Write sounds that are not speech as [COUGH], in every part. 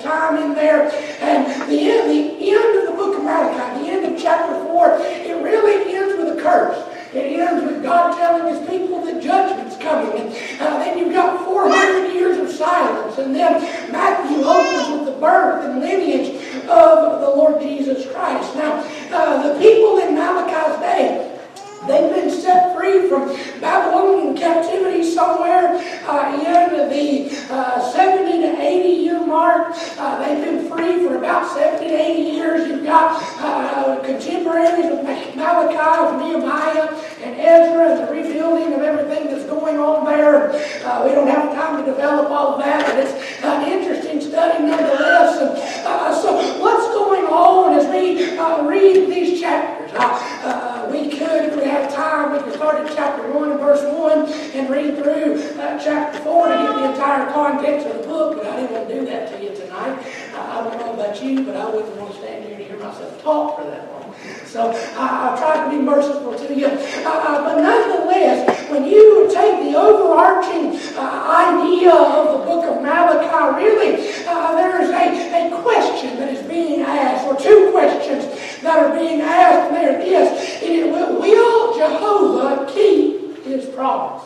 time in there. And the end, the end of the book of Malachi, the end of chapter 4, it really ends with a curse. It ends with God telling his people that judgment's coming. And uh, then you've got 400 years of silence. And then Matthew opens with the birth and lineage of the Lord Jesus Christ. Now, uh, the people in Malachi's day, They've been set free from Babylonian captivity somewhere uh, in the uh, 70 to 80 year mark. Uh, they've been free for about 70 to 80 years. You've got uh, contemporaries of Malachi, of Nehemiah, and Ezra, and the rebuilding of everything that's going on there. Uh, we don't have time to develop all of that, but it's an interesting study nonetheless. And, uh, so, what's going on as we read these chapters? Could, if we had time, we could start at chapter 1 and verse 1 and read through uh, chapter 4 to get the entire context of the book, but I didn't want to do that to you tonight. Uh, I don't know about you, but I wouldn't want to stand here and hear myself talk for that long. So I, I tried to be merciful to you. Uh, uh, but nonetheless, when you take the overarching uh, idea of the book of Malachi, really, uh, there is a, a question that is being asked, or two questions that are being asked, and they're this. Jehovah keep his promise?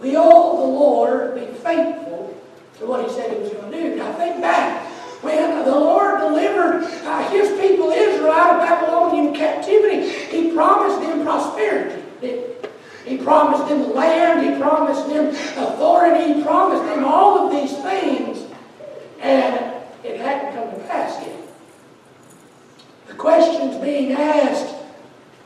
Will the Lord be faithful to what he said he was going to do? Now think back when the Lord delivered uh, his people Israel out of Babylonian captivity, he promised them prosperity. He promised them the land, he promised them authority, he promised them all of these things, and it hadn't come to pass yet. The questions being asked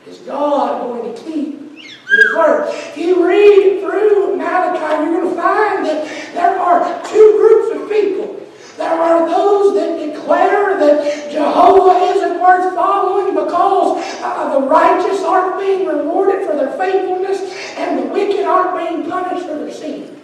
is God going to keep His word? If you read through Malachi, you're going to find that there are two groups of people. There are those that declare that Jehovah isn't worth following because uh, the righteous aren't being rewarded for their faithfulness and the wicked aren't being punished for their sin.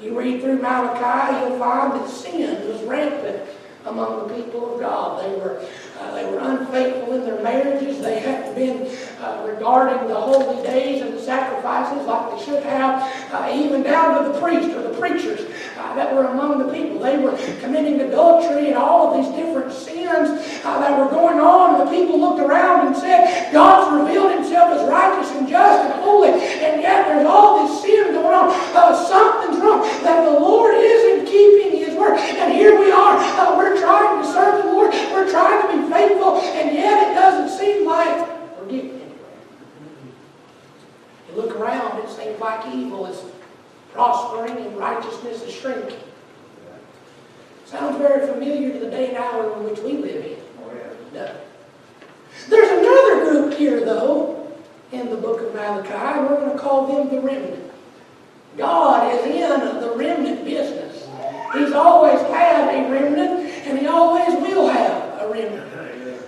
You read through Malachi, you'll find that sin was rampant among the people of God. They were, uh, they were unfaithful in their marriages. They hadn't been uh, regarding the holy days and the sacrifices like they should have, uh, even down to the priests or the preachers uh, that were among the people. They were committing adultery and all of these different sins uh, that were going on. The people looked around and said, God's revealed himself as righteous and just and holy, and yet there's all this sin going on. Uh, something's wrong. That the Lord isn't keeping his word. And here we are. Uh, we're trying to serve the Lord. We're trying to be faithful, and yet it doesn't seem like we're getting anywhere. You look around, it seems like evil is prospering and righteousness is shrinking. Sounds very familiar to the day and hour in which we live in. No. There's another group here, though, in the book of Malachi, and we're going to call them the remnant. God is in the remnant business. He's always had a remnant, and He always will have a remnant.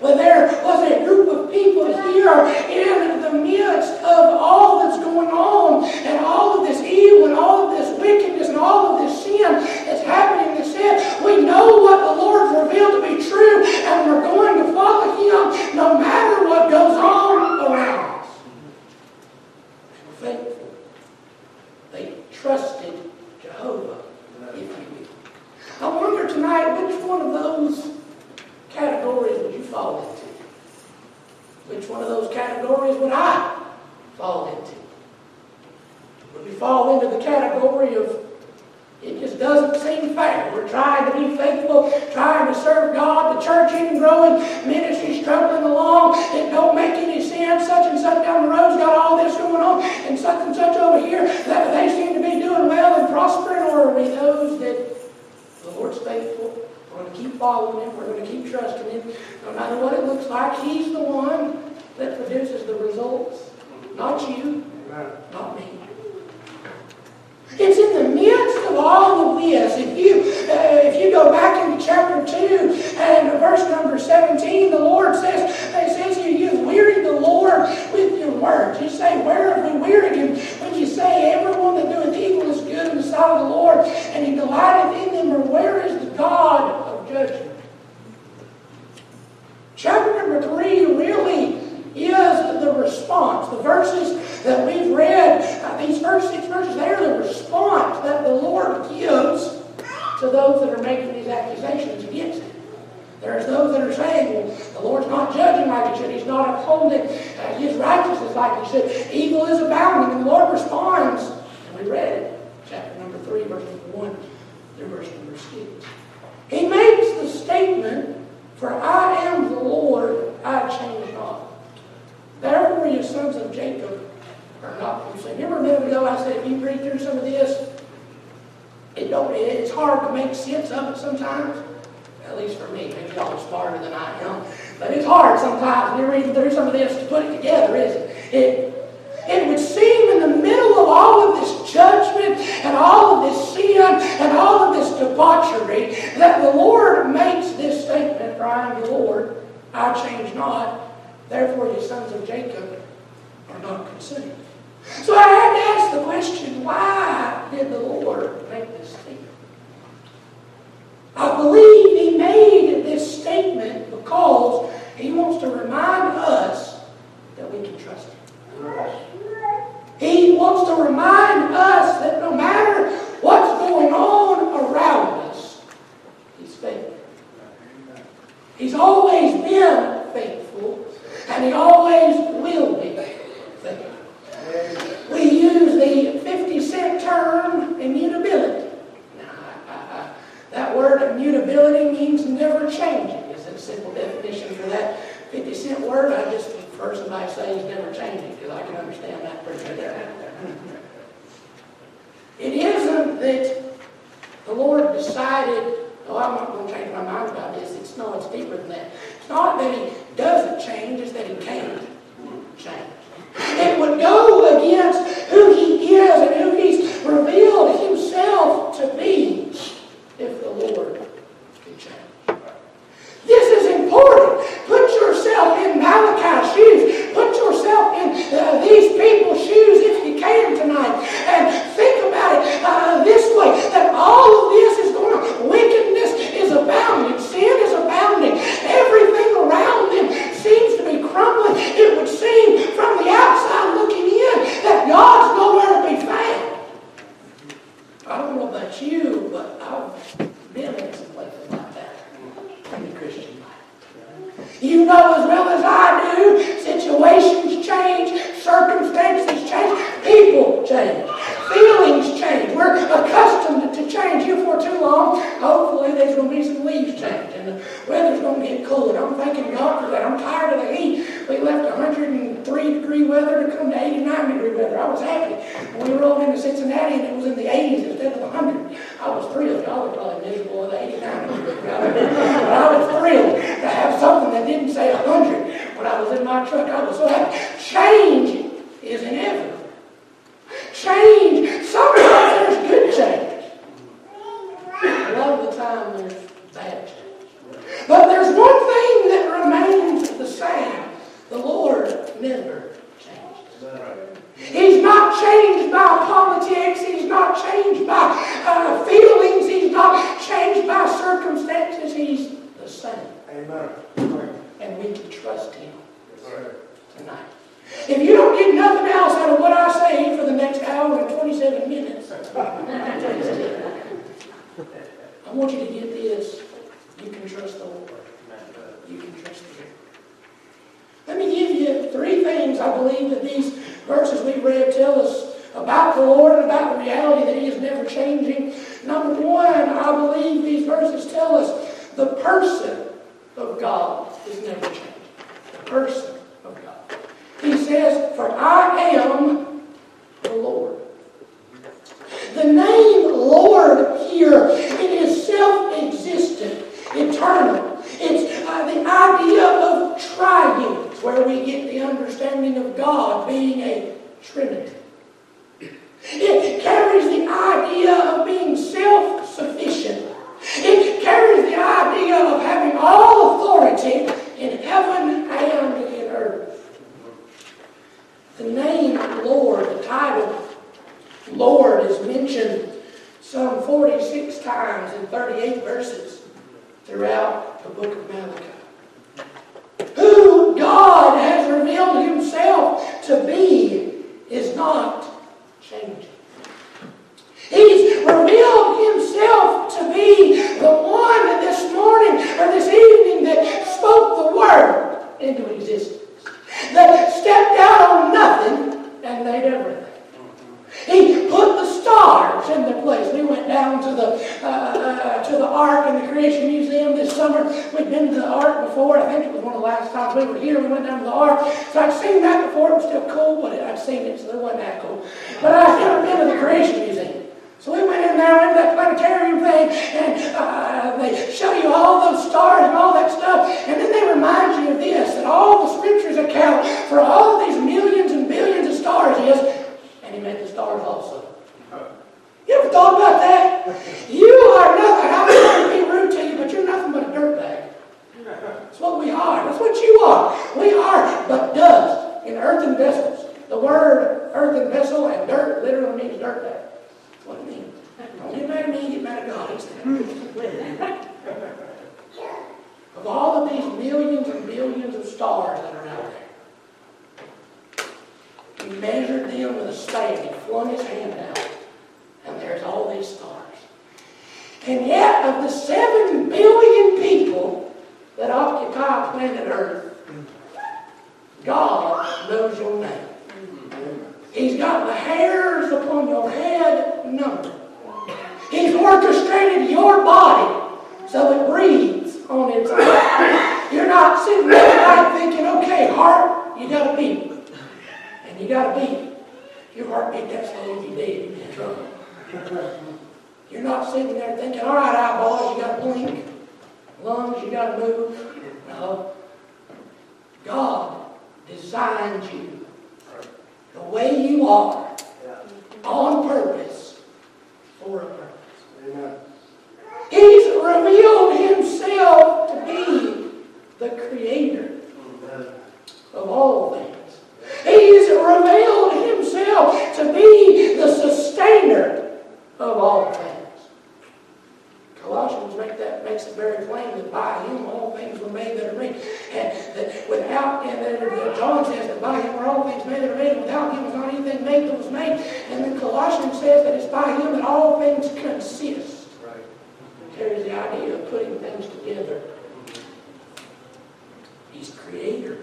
But there was a group of people here in the midst of all that's going on, and all of this evil, and all of this wickedness, and all of this sin that's happening. That said, we know what the Lord's revealed to be true, and we're going to follow Him no matter what goes on around us. They were faithful. They trusted Jehovah, if you will. I wonder tonight which one of those categories would you fall into? Which one of those categories would I fall into? Would we fall into the category of it just doesn't seem fair. We're trying to be faithful, trying to serve God. The church isn't growing, ministry's struggling along. It don't make any sense. Such and such down the road's got all this going on, and such and such over here. That they seem to be doing well and prospering. Or are we those that the Lord's faithful? We're going to keep following Him. We're going to keep trusting Him. No matter what it looks like, He's the one that produces the results. Not you, not me. It's in the midst of all of this. If you uh, if you go back into chapter 2 and verse number 17, the Lord says, it says you, you've wearied the Lord with your words. You say, Where have we wearied him? When you say, Everyone that doeth evil is good in the sight of the Lord, and he delighteth in them, or where is the God of judgment? Chapter number 3 really is the response. The verses that we've read, uh, these first six verses, they are the response that the Lord gives to those that are making these accusations against him. There's those that are saying, well, the Lord's not judging like he should. He's not upholding uh, his righteousness like he should. Evil is abounding. And the Lord responds, and we read it, chapter number 3, verse number 1 through verse number 6. He makes the statement, For I am the Lord, I change not. Therefore, you sons of Jacob are not consumed. Remember a minute ago I said if you read through some of this, it don't, it's hard to make sense of it sometimes. At least for me. Maybe y'all are smarter than I am. But it's hard sometimes when you're reading through some of this to put it together, isn't it? it it would seem in the middle of all of this judgment and all of this sin and all of this debauchery that the Lord makes this statement, For I am the Lord, I change not. Therefore, you sons of Jacob are not consumed. So I had to ask the question, why did the Lord make this statement? I believe he made this statement because he wants to remind us that we can trust him. He wants to remind us that no matter what's going on around us, he's faithful. He's always been faithful, and he always will be faithful. We use the 50 cent term immutability. Now, that word immutability means never changing. Is that a simple definition for that 50 cent word? I just prefer somebody say he's never changing because I can understand that pretty good. It isn't that the Lord decided, oh, I'm not going to change my mind about this. It's no, it's deeper than that. It's not that he doesn't change, it's that he can't change. It would go against who he is and who he's revealed himself to be if the Lord can change. This is important. Put yourself in Malachi's shoes. Put yourself in uh, these people's shoes if you can tonight. And think about it uh, this way that all of this is going on. Wickedness is abounding, sin is abounding. Everything around them seems to be crumbling. It would seem from the outside looking in that God's nowhere to be found. I don't know about you, but I've been in some places like that in the Christian life. You know as well as I do, situations change, circumstances change, people change, feelings change. We're accustomed to change here for too long. Hopefully there's going to be and the weather's going to get cooler. I'm thanking God for that. I'm tired of the heat. We left 103 degree weather to come to 89 degree weather. I was happy. When we rolled into Cincinnati and it was in the 80s instead of 100, I was thrilled. Y'all were probably miserable with 89 degree weather. But I was thrilled to have something that didn't say 100 when I was in my truck. I was so happy. Change is inevitable. Change, sometimes there's good change. A lot of the time there's change. But there's one thing that remains the same. The Lord never changes. He's not changed by politics. He's not changed by uh, feelings. He's not changed by circumstances. He's the same. Amen. And we can trust him tonight. If you don't get nothing else out of what I say for the next hour and 27 minutes, [LAUGHS] I want you to get this. You can trust the Lord. You can trust Him. Let me give you three things I believe that these verses we read tell us about the Lord and about the reality that He is never changing. Number one, I believe these verses tell us the person of God is never changing. The person of God. He says, For I am the Lord. The name Lord here, it is self-existent, eternal. It's uh, the idea of triune, where we get the understanding of God being a trinity. It carries the idea of being self-sufficient. It carries the idea of having all authority in heaven and in earth. The name Lord, the title Lord is mentioned some 46 times in 38 verses throughout the book of Malachi. Who God has revealed himself to be is not changing. He's revealed himself to be the one that this morning or this evening that spoke the word into existence. That stepped out on nothing and made everything. He put the stars in their place. We went down to the uh, uh, to the Ark in the Creation Museum this summer. We'd been to the Ark before. I think it was one of the last times we were here. We went down to the Ark. So I'd seen that before. It was still cool, but I've seen it, so it wasn't that cool. But I'd never been to the Creation Museum. So we went in there into that planetarium thing, and uh, they show you all those stars and all that stuff, and then they remind you of this, that all the scriptures account for all these millions and billions of stars is and he made the stars also. You ever thought about that? You are nothing. I'm not going to be rude to you, but you're nothing but a dirtbag. That's what we are. That's what you are. We are but dust in earthen vessels. The word earthen vessel and dirt literally means dirtbag. That's what it means. Don't get mad at me, get mad at God. of all of these millions and billions of stars that are out there, he measured them with a stave. He flung his hand out. And there's all these stars. And yet, of the seven billion people that occupy planet Earth, God knows your name. He's got the hairs upon your head numbered. He's orchestrated your body so it breathes on its own. You're not sitting there thinking, okay, heart, you got to beat. And you got to beat. Your heart beat that slow. You'll be in trouble. You're not sitting there thinking, all right, eyeballs, you got to blink. Lungs, you got to move. No. God designed you the way you are on purpose for a purpose. Amen. He's revealed himself to be the creator of all things. He's revealed himself to be the sustainer of all things. Colossians make that makes it very plain that by him all things were made that are made. And that without and that John says that by him were all things made that are made, without him was not anything made that was made. And then Colossians says that it's by him that all things consist. Right. Carries the idea of putting things together. He's creator.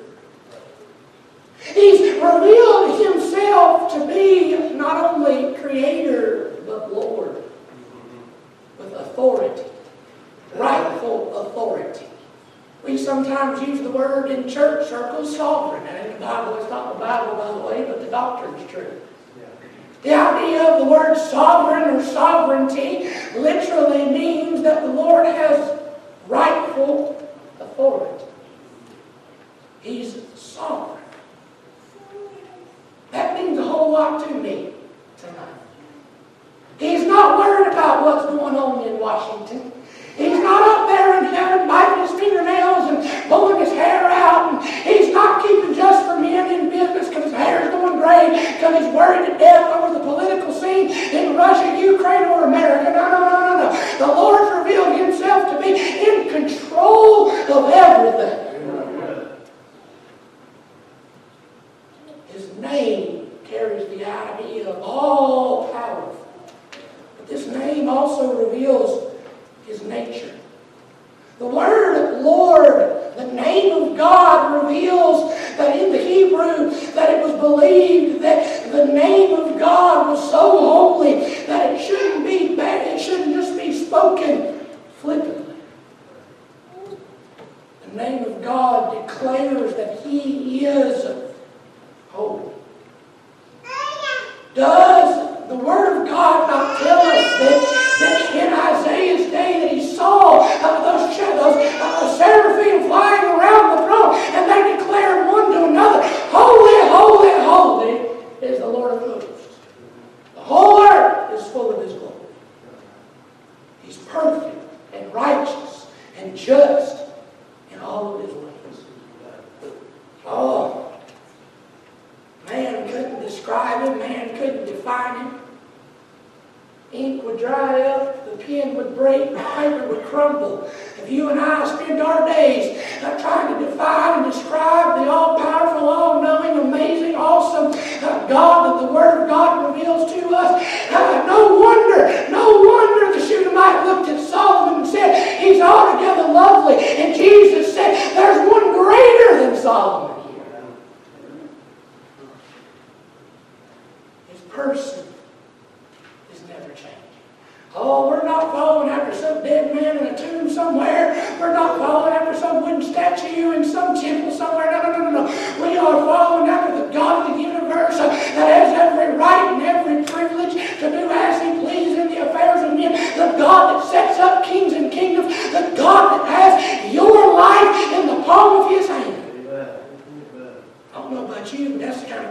He's revealed himself to be not only creator, but Lord, with authority, rightful authority. We sometimes use the word in church circles sovereign, and in the Bible, it's not the Bible, by the way, but the doctrine's true. The idea of the word sovereign or sovereignty literally means that the Lord has rightful authority. He's sovereign. That means a whole lot to me tonight. He's not worried about what's going on in Washington. He's not up there in heaven biting his fingernails and pulling his hair out. And he's not keeping just for men in business because his hair is because he's worried to death over the political scene in Russia, Ukraine, or America. No, no, no, no, no. The Lord's revealed himself to be in control of everything.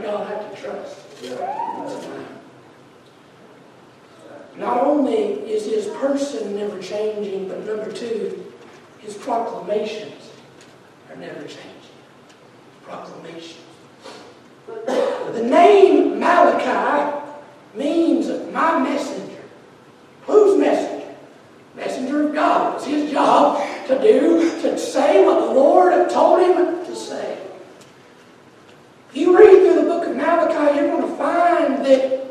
God had have to trust. Not only is his person never changing, but number two, his proclamations are never changing. Proclamations. the name Malachi means my messenger. Whose messenger? Messenger of God. It's his job to do, to say what the Lord told him to say. time you're going to find that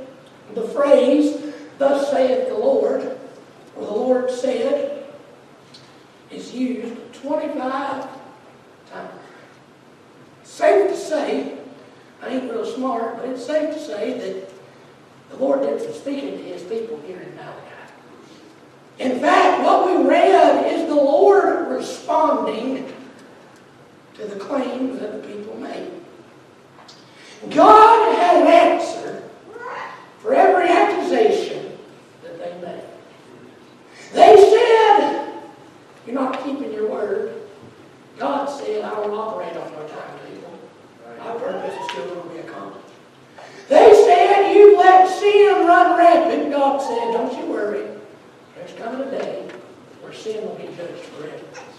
the phrase, thus saith the Lord, or the Lord said, is used 25 times. Safe to say, I ain't real smart, but it's safe to say that the Lord is speaking to his people here in Malachi. In fact, what we read is the Lord responding to the claims that the people made. God had an answer for every accusation that they made. They said, You're not keeping your word. God said, I will operate on your timetable. My purpose is still going to be accomplished. They said, You let sin run rampant. God said, Don't you worry. There's coming a day where sin will be judged forever.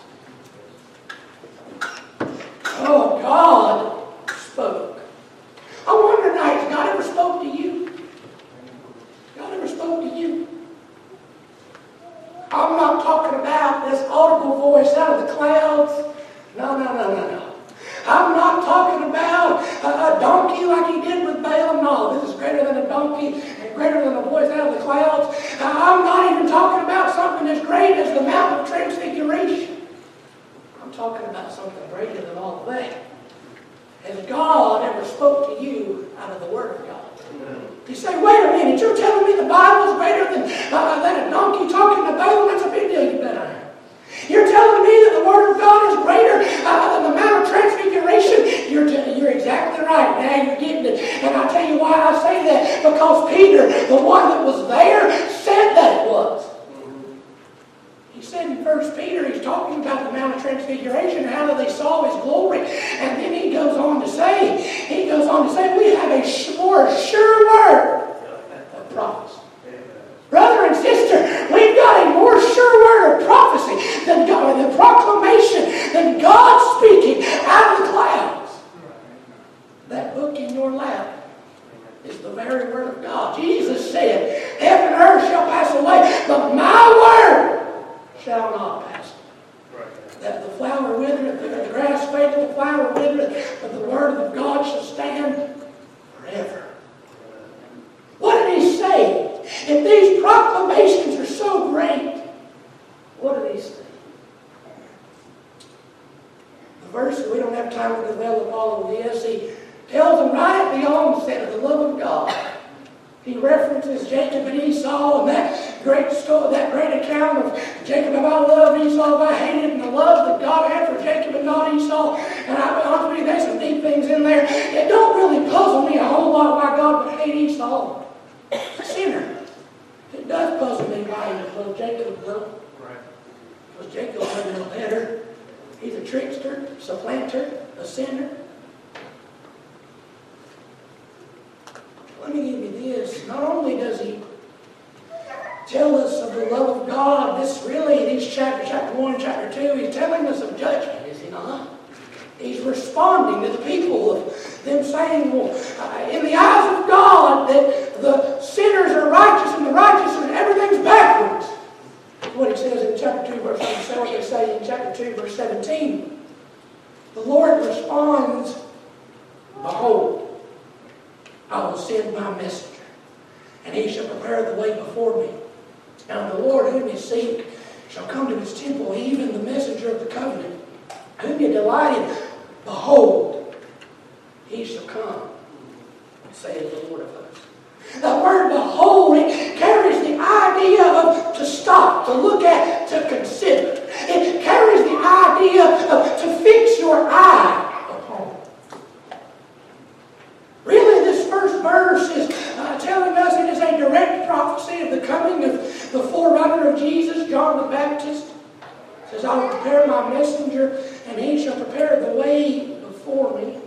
sure word of promise. tell us of the love of God. This really, these chapters, chapter 1 and chapter 2, he's telling us of judgment, is he not? He's responding to the people of them saying, well, uh, in the eyes of God, that the sinners are righteous and the righteous and everything's backwards. What he says in chapter 2, verse 17, what they say in chapter 2, verse 17. The Lord responds, Behold, I will send my messenger, and he shall prepare the way before me. And the Lord whom you seek shall come to his temple, even the messenger of the covenant, whom you delighted. Behold, he shall come, saith the Lord of hosts. The word behold it carries the idea of to stop, to look at, to consider. It carries the idea of to fix your eye upon. Really, this first verse is uh, telling us it is a direct prophecy of the coming of the forerunner of Jesus, John the Baptist. It says, I will prepare my messenger, and he shall prepare the way before me.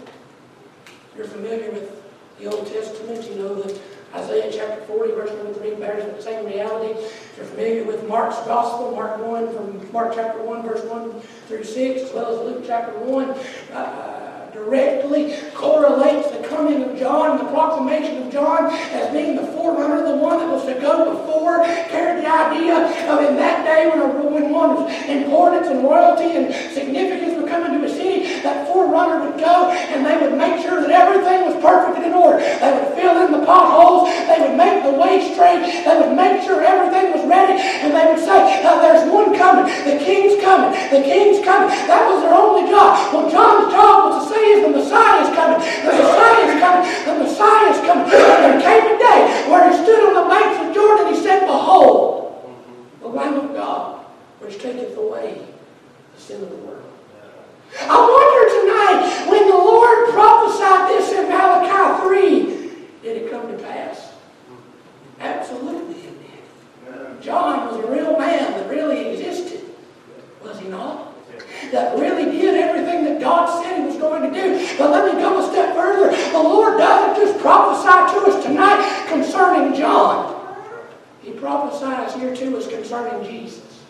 You're familiar with the Old Testament, you know that Isaiah chapter 40, verse number 3 bears the same reality. If you're familiar with Mark's Gospel, Mark 1, from Mark chapter 1, verse 1 through 6, as well as Luke chapter 1, uh, directly correlates the coming of John, and the proclamation of John as being the forerunner, of the one that was to go before, carried the idea of in that day when, when one's importance and royalty and significance would come into a city, that forerunner would go and they would make sure that everything was perfect and in order. They would fill in the potholes, they would make the way straight, they would make sure everything was ready, and they would say, there's one coming, the king's coming, the king's coming. That was their only job. Well, John's job was to say is the Messiah is coming. The Messiah is coming. The Messiah is coming. And there came a day where he stood on the banks of Jordan he said, Behold, the Lamb of God, which taketh away the sin of the world. I wonder tonight, when the Lord prophesied this in Malachi 3, did it come to pass? Absolutely it did. John was a real man that really existed, was he not? that really did everything that God said He was going to do. But let me go a step further. The Lord doesn't just prophesy to us tonight concerning John, He prophesies here to us concerning Jesus.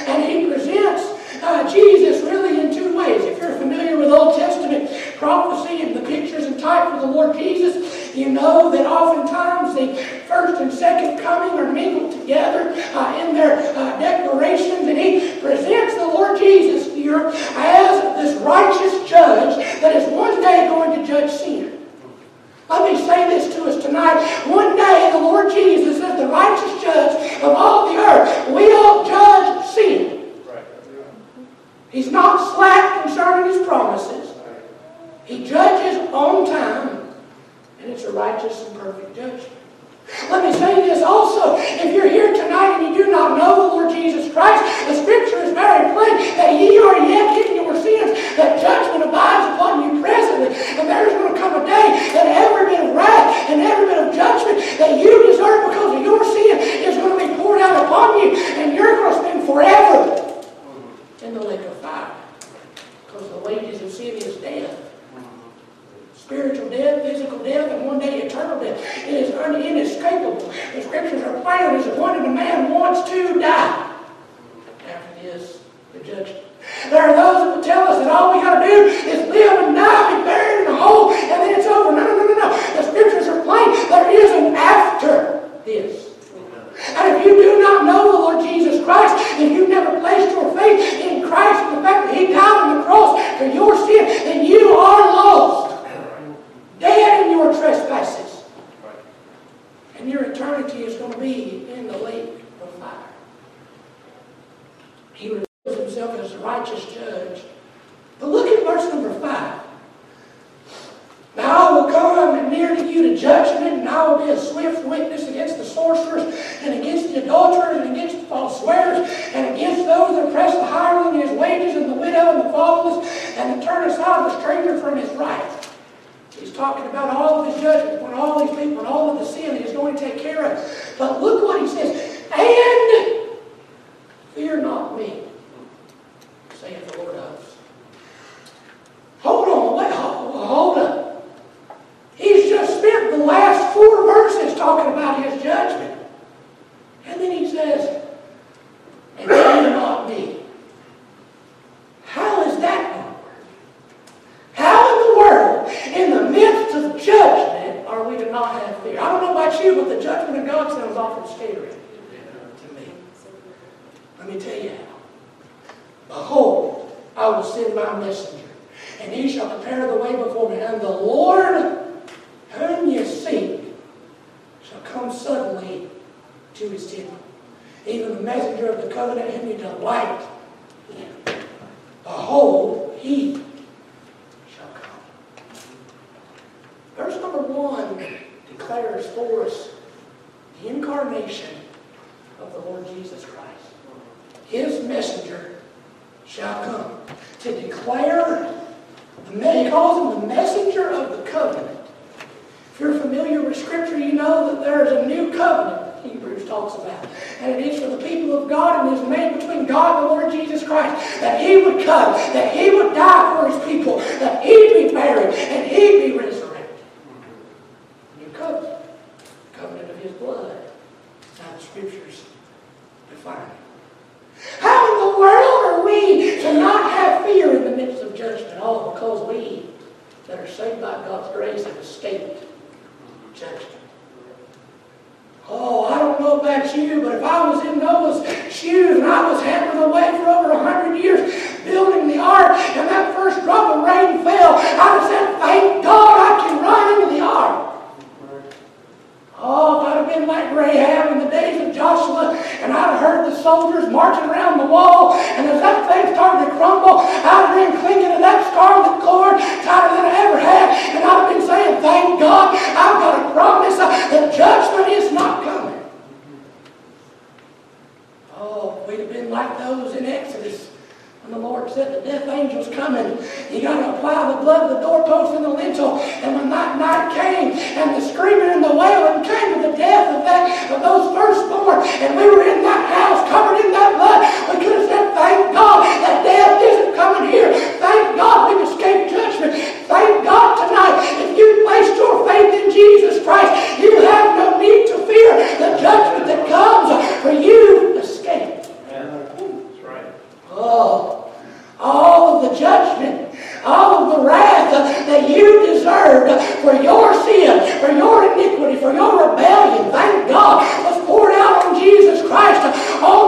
And He presents uh, Jesus really in two ways. If you're familiar with Old Testament prophecy and the and the Lord Jesus, you know that oftentimes the first and second coming are mingled together uh, in their uh, declarations, and He presents the Lord Jesus here as this righteous judge that is one day going to judge sin. Let me say this to us tonight. One day the Lord Jesus is the righteous judge of all the earth. We all judge sin. He's not slack concerning his promises. He judges on time, and it's a righteous and perfect judgment. Let me say this also. If you're here tonight and you do not know the Lord Jesus Christ, the scripture is very plain that ye are yet in your sins, that judgment abides upon you presently. And there's going to come a day that every bit of wrath and every bit of judgment that you deserve because of your sin is going to be poured out upon you, and you're going to spend forever in the lake of fire. Because the wages of sin is death. Spiritual death, physical death, and one day eternal death. It is inescapable. The scriptures are plain. It is appointed a man wants to die. After this, the judgment. There are those that will tell us that all we got to do is live and die, be buried in a hole, and then it's over. No, no, no, no, no. The scriptures are plain. There is an after this. And if you do not know the Lord Jesus Christ, if you've never placed your faith in Christ and the fact that He died on the cross for your sin, then you are lost. Dead in your trespasses. And your eternity is going to be in the lake of fire. He reveals himself as a righteous judge. But look at verse number 5. Now I will come near to you to judgment, and I will be a swift witness against the sorcerers, and against the adulterers, and against the false swearers, and against those that oppress the hireling and his wages, and the widow, and the fatherless, and that turn aside the stranger from his right. He's talking about all of his judgments, when all these people, and all of the sin he's going to take care of. But look what he says, and fear not me, saith the Lord of hosts. Hold on, wait, hold up. He's just spent the last four verses talking about his judgment. And then he says, and fear not me. How is that going to work? How in the world, in the midst of not have fear? I don't know about you, but the judgment of God sounds awful scary to me. Let me tell you how. Behold, I will send my messenger, and he shall prepare the way before me. And the Lord whom you seek shall come suddenly to his temple. Even the messenger of the covenant whom you delight in. Behold, he shall come. Verse number one declares for us the incarnation of the Lord Jesus Christ. His messenger shall come to declare, he calls him the messenger of the covenant. If you're familiar with Scripture, you know that there is a new covenant Hebrews talks about. And it is for the people of God and is made between God and the Lord Jesus Christ that He would come, that He would die for His people, that He'd be buried, and He'd be resurrected. Covenant. Covenant of His blood. That's how the Scriptures define it. How in the world are we to not have fear in the midst of judgment? All because we that are saved by God's grace have escaped judgment. Oh, I don't know about you, but if I was in Noah's shoes and I was hammering away for over a hundred years building the ark, and that first drop of rain fell, I'd have said, thank God I can run into the ark. Oh, if I'd have been like Rahab in the days of Joshua, and I'd have heard the soldiers marching around the wall, and as that thing started to crumble, I'd have been clinging to that scarlet cord tighter than I ever had, and I'd have been saying, thank God, I've got a promise that judgment is not coming. Oh, we'd have been like those in Exodus when the Lord said the death angel's coming, you got to apply the blood to the doorpost and the lintel. And when that night came, and the screaming and the wailing came to the death of that of those firstborn, and we were in that house covered in that blood, we could have said, "Thank God that death isn't coming here. Thank God we've escaped judgment. Thank God tonight, if you placed your faith in Jesus Christ, you have no need to fear the judgment that comes for you escaped." Oh, all of the judgment, all of the wrath that you deserved for your sin, for your iniquity, for your rebellion, thank God, was poured out on Jesus Christ. On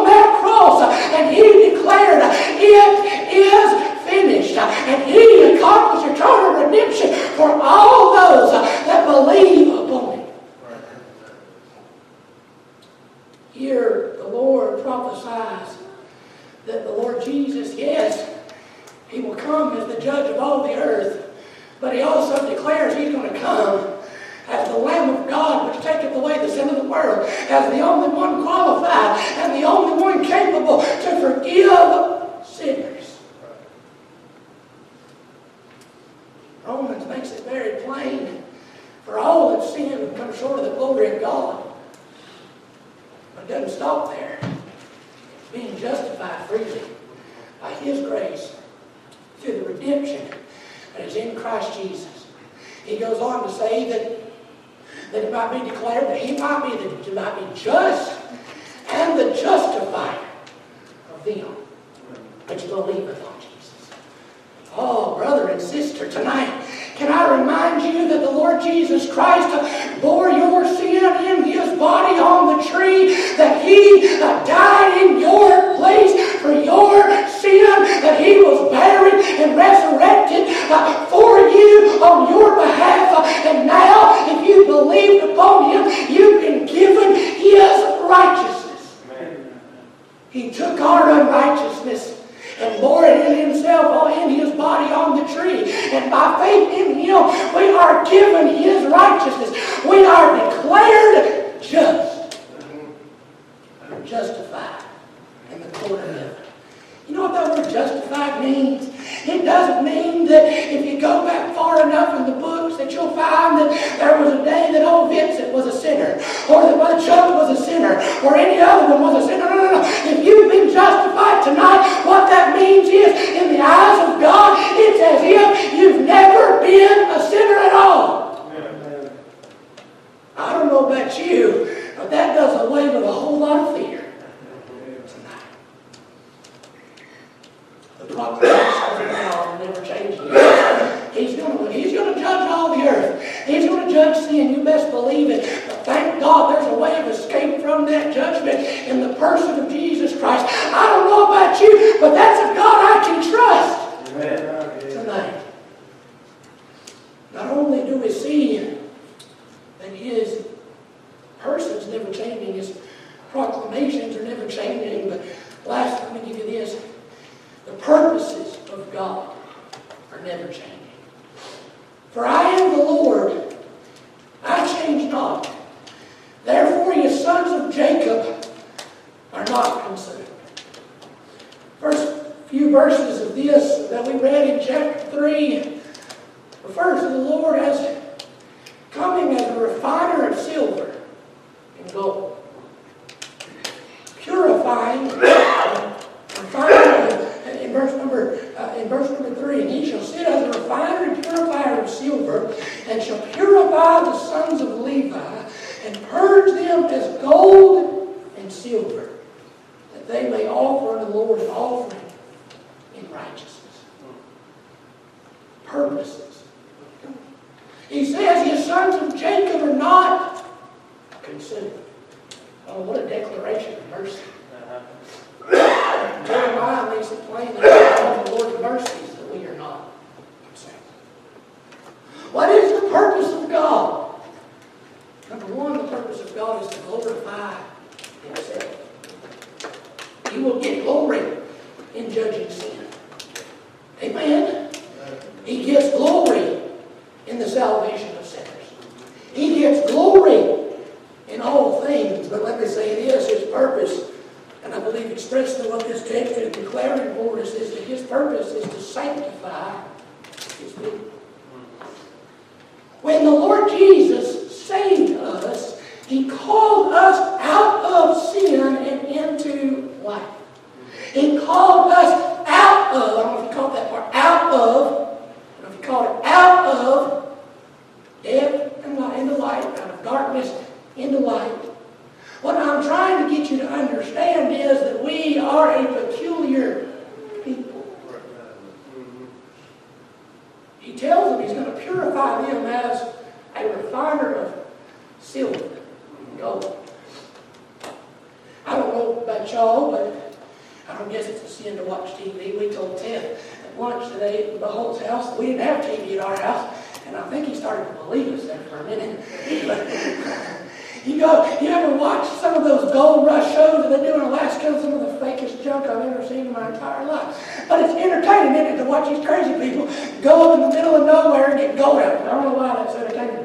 you go, you ever watch some of those gold rush shows that they do in Alaska? Some of the fakest junk I've ever seen in my entire life. But it's entertaining, isn't it, to watch these crazy people go up in the middle of nowhere and get gold out. I don't know why that's entertaining.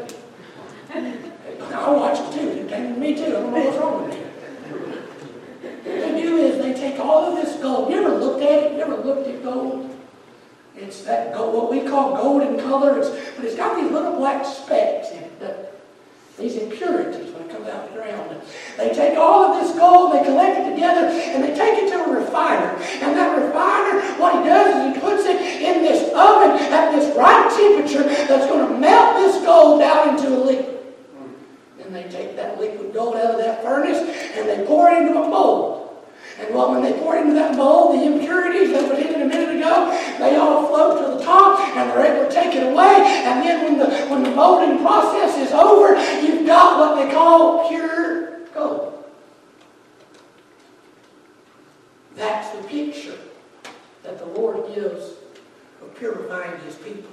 I watch it too. It's entertaining me too. I don't know what's wrong with me. What they do is they take all of this gold. You ever looked at it? You ever looked at gold? It's that gold, what we call golden color. It's, but it's got these little black specks it. These impurities when it comes out of the ground. They take all of this gold, they collect it together, and they take it to a refiner. And that refiner, what he does is he puts it in this oven at this right temperature that's going to melt this gold down into a liquid. Then they take that liquid gold out of that furnace and they pour it into a mold. And well, when they pour it into that bowl, the impurities that in it a minute ago, they all float to the top and they're able to take it away. And then when the when the molding process is over, you've got what they call pure gold. That's the picture that the Lord gives of purifying his people.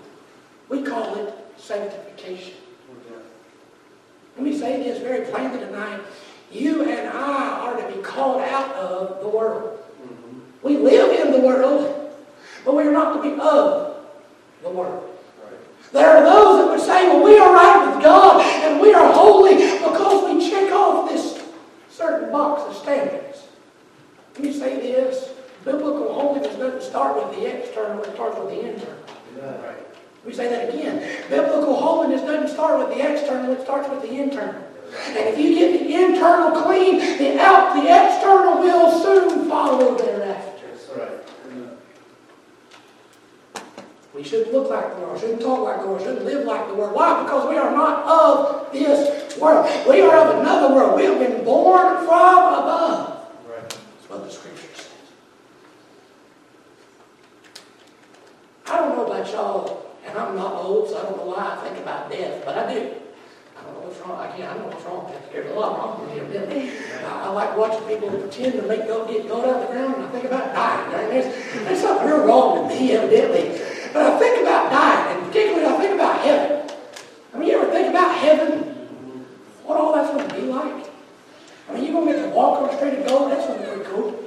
We call it sanctification. Oh, Let me say this very plainly tonight. You and I are to be called the world. Mm-hmm. We live in the world, but we are not to be of the world. Right. There are those that would say, well, we are right with God and we are holy because we check off this certain box of standards. Let me say this. Biblical holiness doesn't start with the external, it starts with the internal. Right. Let me say that again. Biblical holiness doesn't start with the external, it starts with the internal. And if you get the internal clean, the out, the external will soon follow thereafter. Right. We shouldn't look like the world, shouldn't talk like the world, shouldn't live like the world. Why? Because we are not of this world. We are of another world. We have been born from above. Right. That's what the scripture says. I don't know about y'all, and I'm not old, so I don't know why I think about death, but I do don't know what's wrong. I can't. I don't know what's wrong. There's a lot wrong with me. Evidently, I, I like watching people pretend to make go get gold out of the ground, and I think about dying. Right? There's, there's something real wrong with me, evidently. But I think about dying, and particularly I think about heaven. I mean, you ever think about heaven? What all that's going to be like? I mean, you're going to get to walk on the street of gold. That's going to be pretty cool.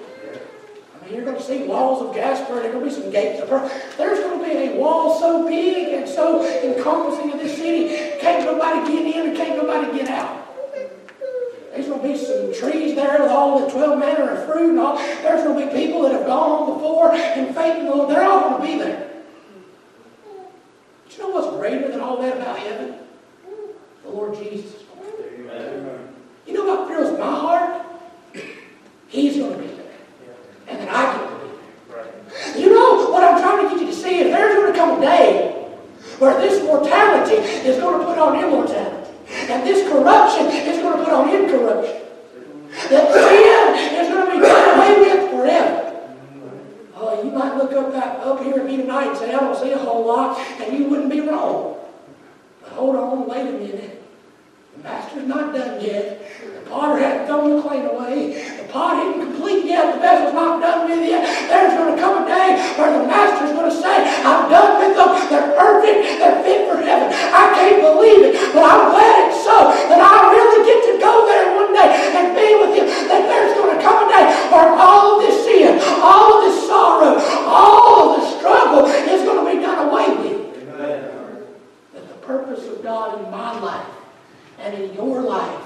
You're going to see walls of jasper, and there's going to be some gates of pearl. There's going to be a wall so big and so encompassing of this city, can't nobody get in and can't nobody get out. There's going to be some trees there with all the 12 manner of fruit and all. There's going to be people that have gone on before and faith in the Lord. They're all going to be there. But you know what's greater than all that about heaven? The Lord Jesus. Amen. You know what fills my heart? He's going to be there. And then I get to be there. You know what I'm trying to get you to see is there's going to come a day where this mortality is going to put on immortality. And this corruption is going to put on incorruption. That sin is going to be done away with forever. Oh, you might look up that up here at me tonight and say, I don't see a whole lot, and you wouldn't be wrong. But hold on, wait a minute. The master's not done yet. The potter hasn't thrown the clay away. The pot isn't complete yet. The vessel's not done with yet. There's going to come a day where the master's going to say, I'm done with them. They're perfect. They're fit for heaven. I can't believe it, but I'm glad it's so that I really get to go there one day and be with him. That there's going to come a day where all of this sin, all of this sorrow, all of the struggle is going to be done away with. Amen. That the purpose of God in my life and in your life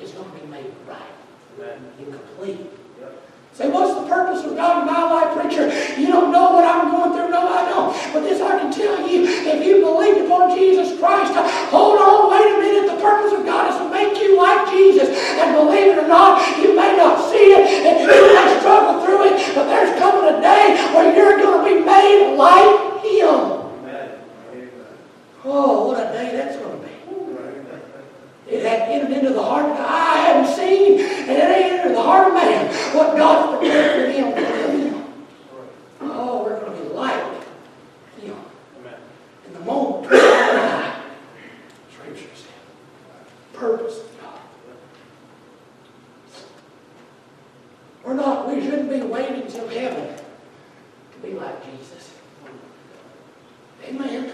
is going to be made right Amen. and complete. Yep. Say, what's the purpose of God in my life, preacher? You don't know what I'm going through. No, I don't. But this I can tell you. If you believe upon Jesus Christ, hold on, wait a minute. The purpose of God is to make you like Jesus. And believe it or not, you may not see it, and you may struggle through it, but there's coming a day where you're going to be made like Him. Amen. Oh, what a day that's going to be. It had entered into the heart? Of that I hadn't seen, and it ain't entered the heart of man. What God's prepared for him to live. Oh, we're going to be like him. In the moment, Scripture said, purpose of God. We're not, we shouldn't be waiting till heaven to be like Jesus. Amen.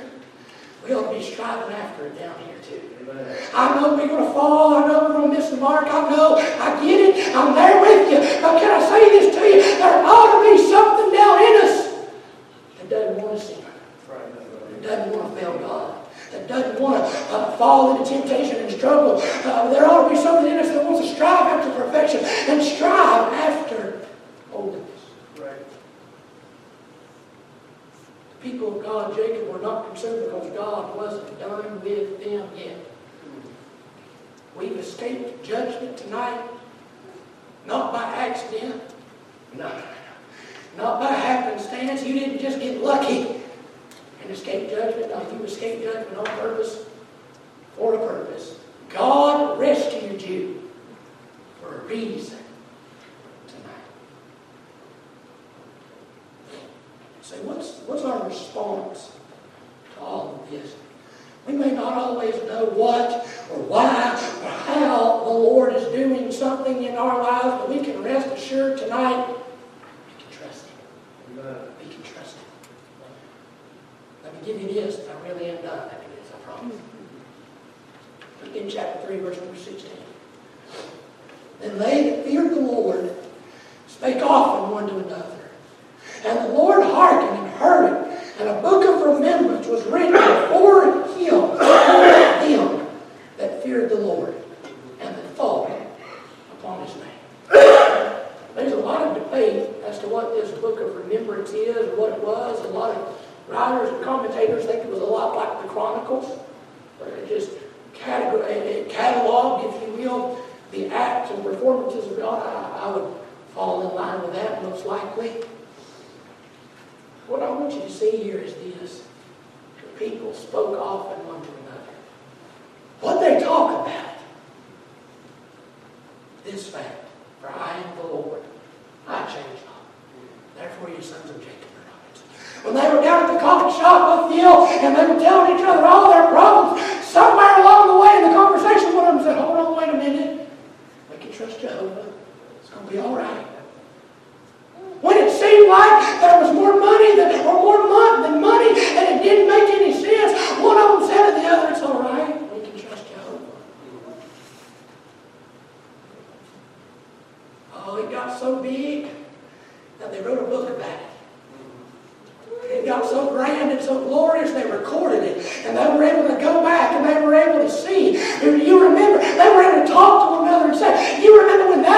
We ought to be striving after it down here too. Amen. I know we're going to fall. I know we're going to miss the mark. I know. I get it. I'm there with you. But can I say this to you? There ought to be something down in us that doesn't want to sin. That doesn't want to fail God. That doesn't want to uh, fall into temptation and struggle. Uh, there ought to be something in us that wants to strive after perfection and strive after holiness. The people of God, Jacob, were not concerned because God wasn't done with them yet. We've escaped judgment tonight, not by accident, no, not by happenstance. You didn't just get lucky and escape judgment. No, you escaped judgment on purpose, for a purpose. God rescued you for a reason. Tonight. Say, what's, what's our response to all of this? We may not always know what or why or how the Lord is doing something in our lives, but we can rest assured tonight we can trust Him. Amen. We can trust Him. Let me give you this. I really am done after this, I promise. In chapter 3, verse number 16. Then they that feared the Lord spake often one to another and the Lord hearkened and heard it. And a book of remembrance was written before him, for them that feared the Lord and that thought upon his name. There's a lot of debate as to what this book of remembrance is what it was. A lot of writers and commentators think it was a lot like the Chronicles, where it just cataloged, if you will, the acts and performances of God. I, I would fall in line with that most likely. What I want you to see here is this. The people spoke often one to another. What they talk about, this fact, for I am the Lord. I change not. Therefore, you sons of Jacob are not. When they were down at the coffee shop with Phil and they were telling each other all their problems, somewhere along the way in the conversation, one of them said, Hold on, wait a minute. We can trust Jehovah. It's going to be all right. When it seemed like there was more money than, or more money than money, and it didn't make any sense, one of them said to the other, it's all right. We can trust Jehovah. Oh, it got so big that they wrote a book about it. It got so grand and so glorious they recorded it. And they were able to go back and they were able to see. You remember, they were able to talk to one another and say, You remember when that